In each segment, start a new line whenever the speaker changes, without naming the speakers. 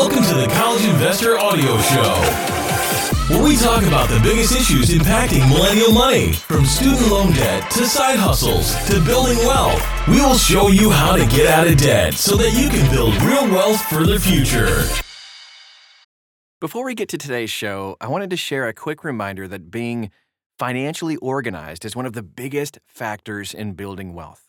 Welcome to the College Investor Audio Show, where we talk about the biggest issues impacting millennial money, from student loan debt to side hustles to building wealth. We will show you how to get out of debt so that you can build real wealth for the future.
Before we get to today's show, I wanted to share a quick reminder that being financially organized is one of the biggest factors in building wealth.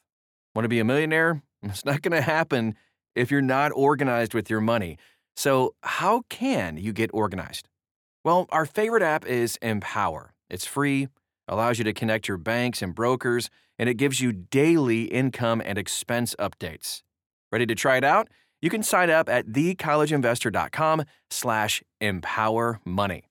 Want to be a millionaire? It's not going to happen if you're not organized with your money. So, how can you get organized? Well, our favorite app is Empower. It's free, allows you to connect your banks and brokers, and it gives you daily income and expense updates. Ready to try it out? You can sign up at thecollegeinvestor.com slash empower money.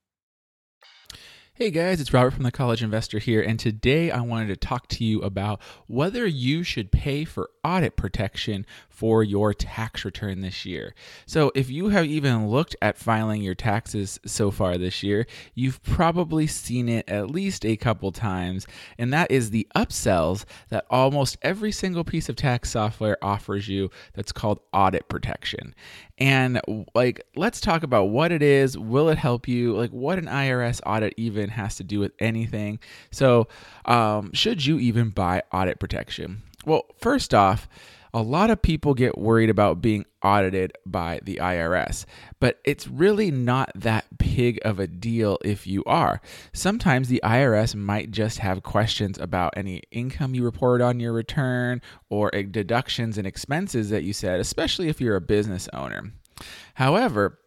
Hey guys, it's Robert from the College Investor here, and today I wanted to talk to you about whether you should pay for audit protection for your tax return this year. So, if you have even looked at filing your taxes so far this year, you've probably seen it at least a couple times, and that is the upsells that almost every single piece of tax software offers you that's called audit protection. And like, let's talk about what it is. Will it help you? Like, what an IRS audit even has to do with anything. So, um, should you even buy audit protection? Well, first off, a lot of people get worried about being audited by the IRS, but it's really not that big of a deal if you are. Sometimes the IRS might just have questions about any income you report on your return or deductions and expenses that you said, especially if you're a business owner. However,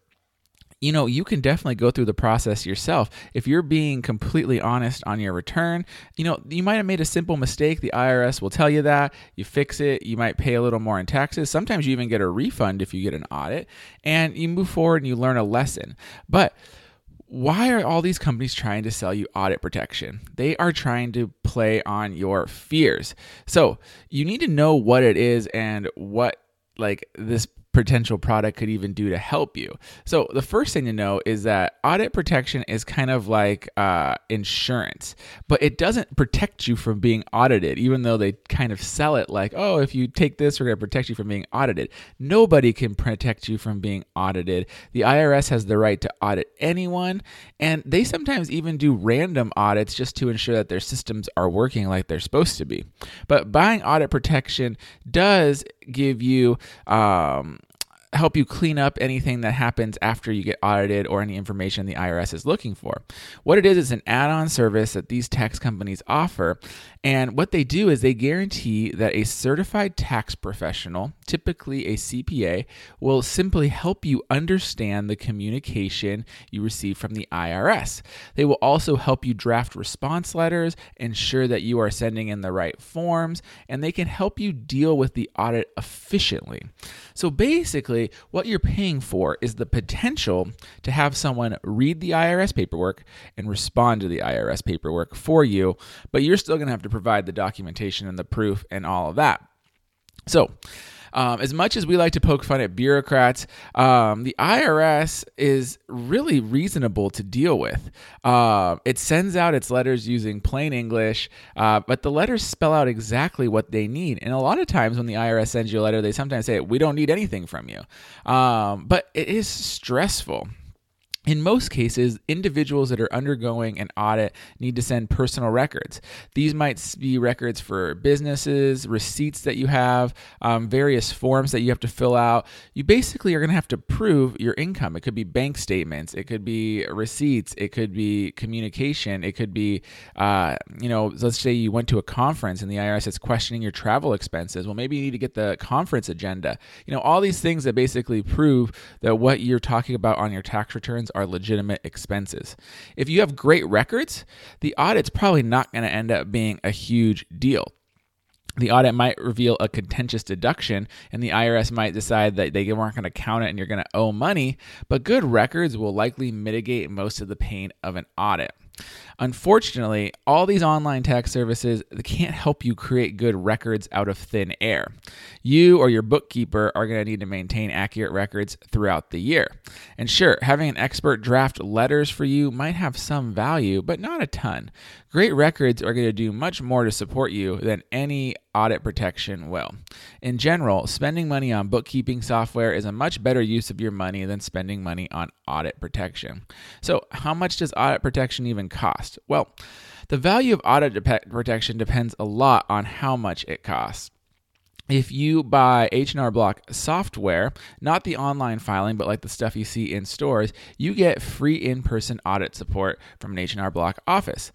you know, you can definitely go through the process yourself. If you're being completely honest on your return, you know, you might have made a simple mistake. The IRS will tell you that. You fix it. You might pay a little more in taxes. Sometimes you even get a refund if you get an audit, and you move forward and you learn a lesson. But why are all these companies trying to sell you audit protection? They are trying to play on your fears. So you need to know what it is and what like this potential product could even do to help you. So, the first thing to know is that audit protection is kind of like uh, insurance, but it doesn't protect you from being audited, even though they kind of sell it like, oh, if you take this, we're going to protect you from being audited. Nobody can protect you from being audited. The IRS has the right to audit anyone, and they sometimes even do random audits just to ensure that their systems are working like they're supposed to be. But buying audit protection does give you um, help you clean up anything that happens after you get audited or any information the IRS is looking for. What it is is an add on service that these tax companies offer. And what they do is they guarantee that a certified tax professional, typically a CPA, will simply help you understand the communication you receive from the IRS. They will also help you draft response letters, ensure that you are sending in the right forms, and they can help you deal with the audit efficiently. So basically, what you're paying for is the potential to have someone read the IRS paperwork and respond to the IRS paperwork for you, but you're still going to have to provide the documentation and the proof and all of that. So, um, as much as we like to poke fun at bureaucrats, um, the IRS is really reasonable to deal with. Uh, it sends out its letters using plain English, uh, but the letters spell out exactly what they need. And a lot of times when the IRS sends you a letter, they sometimes say, We don't need anything from you. Um, but it is stressful. In most cases, individuals that are undergoing an audit need to send personal records. These might be records for businesses, receipts that you have, um, various forms that you have to fill out. You basically are going to have to prove your income. It could be bank statements, it could be receipts, it could be communication, it could be, uh, you know, let's say you went to a conference and the IRS is questioning your travel expenses. Well, maybe you need to get the conference agenda. You know, all these things that basically prove that what you're talking about on your tax returns are legitimate expenses. If you have great records, the audit's probably not going to end up being a huge deal. The audit might reveal a contentious deduction, and the IRS might decide that they weren't going to count it and you're going to owe money, but good records will likely mitigate most of the pain of an audit. Unfortunately, all these online tax services can't help you create good records out of thin air. You or your bookkeeper are going to need to maintain accurate records throughout the year. And sure, having an expert draft letters for you might have some value, but not a ton. Great records are going to do much more to support you than any audit protection will. In general, spending money on bookkeeping software is a much better use of your money than spending money on audit protection. So, how much does audit protection even cost? Well, the value of audit de- protection depends a lot on how much it costs if you buy H&R Block software, not the online filing, but like the stuff you see in stores, you get free in-person audit support from an H&R Block office.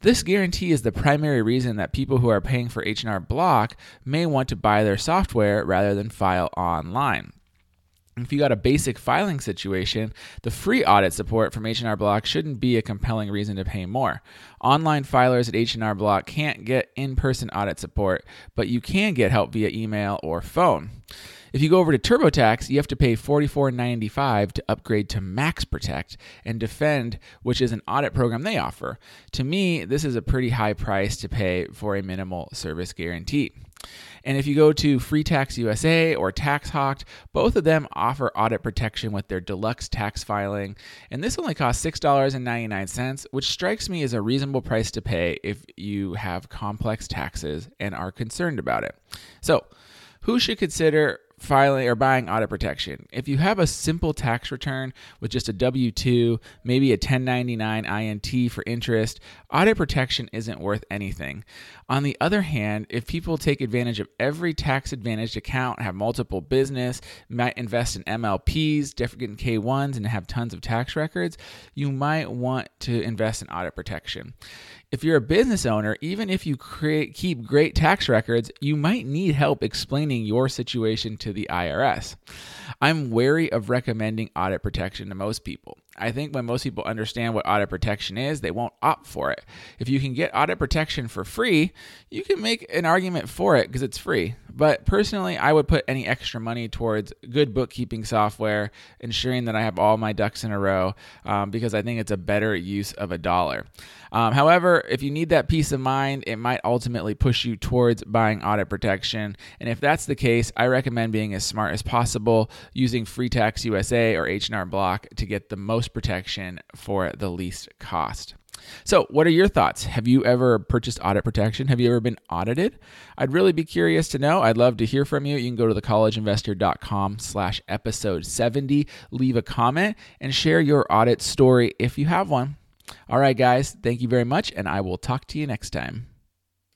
This guarantee is the primary reason that people who are paying for H&R Block may want to buy their software rather than file online. If you got a basic filing situation, the free audit support from H&R Block shouldn't be a compelling reason to pay more. Online filers at H&R Block can't get in-person audit support, but you can get help via email or phone. If you go over to TurboTax, you have to pay $44.95 to upgrade to Max Protect and Defend, which is an audit program they offer. To me, this is a pretty high price to pay for a minimal service guarantee. And if you go to Free Tax USA or TaxHawk, both of them offer audit protection with their deluxe tax filing. And this only costs $6.99, which strikes me as a reasonable price to pay if you have complex taxes and are concerned about it. So, who should consider filing or buying audit protection. If you have a simple tax return with just a W 2, maybe a 1099 INT for interest, audit protection isn't worth anything. On the other hand, if people take advantage of every tax advantaged account, have multiple business, might invest in MLPs, different K1s, and have tons of tax records, you might want to invest in audit protection. If you're a business owner, even if you create, keep great tax records, you might need help explaining your situation to the IRS. I'm wary of recommending audit protection to most people. I think when most people understand what audit protection is, they won't opt for it. If you can get audit protection for free, you can make an argument for it because it's free. But personally, I would put any extra money towards good bookkeeping software, ensuring that I have all my ducks in a row, um, because I think it's a better use of a dollar. Um, however, if you need that peace of mind, it might ultimately push you towards buying audit protection. And if that's the case, I recommend being as smart as possible, using Free Tax USA or H&R Block to get the most protection for the least cost. So, what are your thoughts? Have you ever purchased audit protection? Have you ever been audited? I'd really be curious to know. I'd love to hear from you. You can go to thecollegeinvestor.com slash episode 70, leave a comment, and share your audit story if you have one. All right, guys, thank you very much, and I will talk to you next time.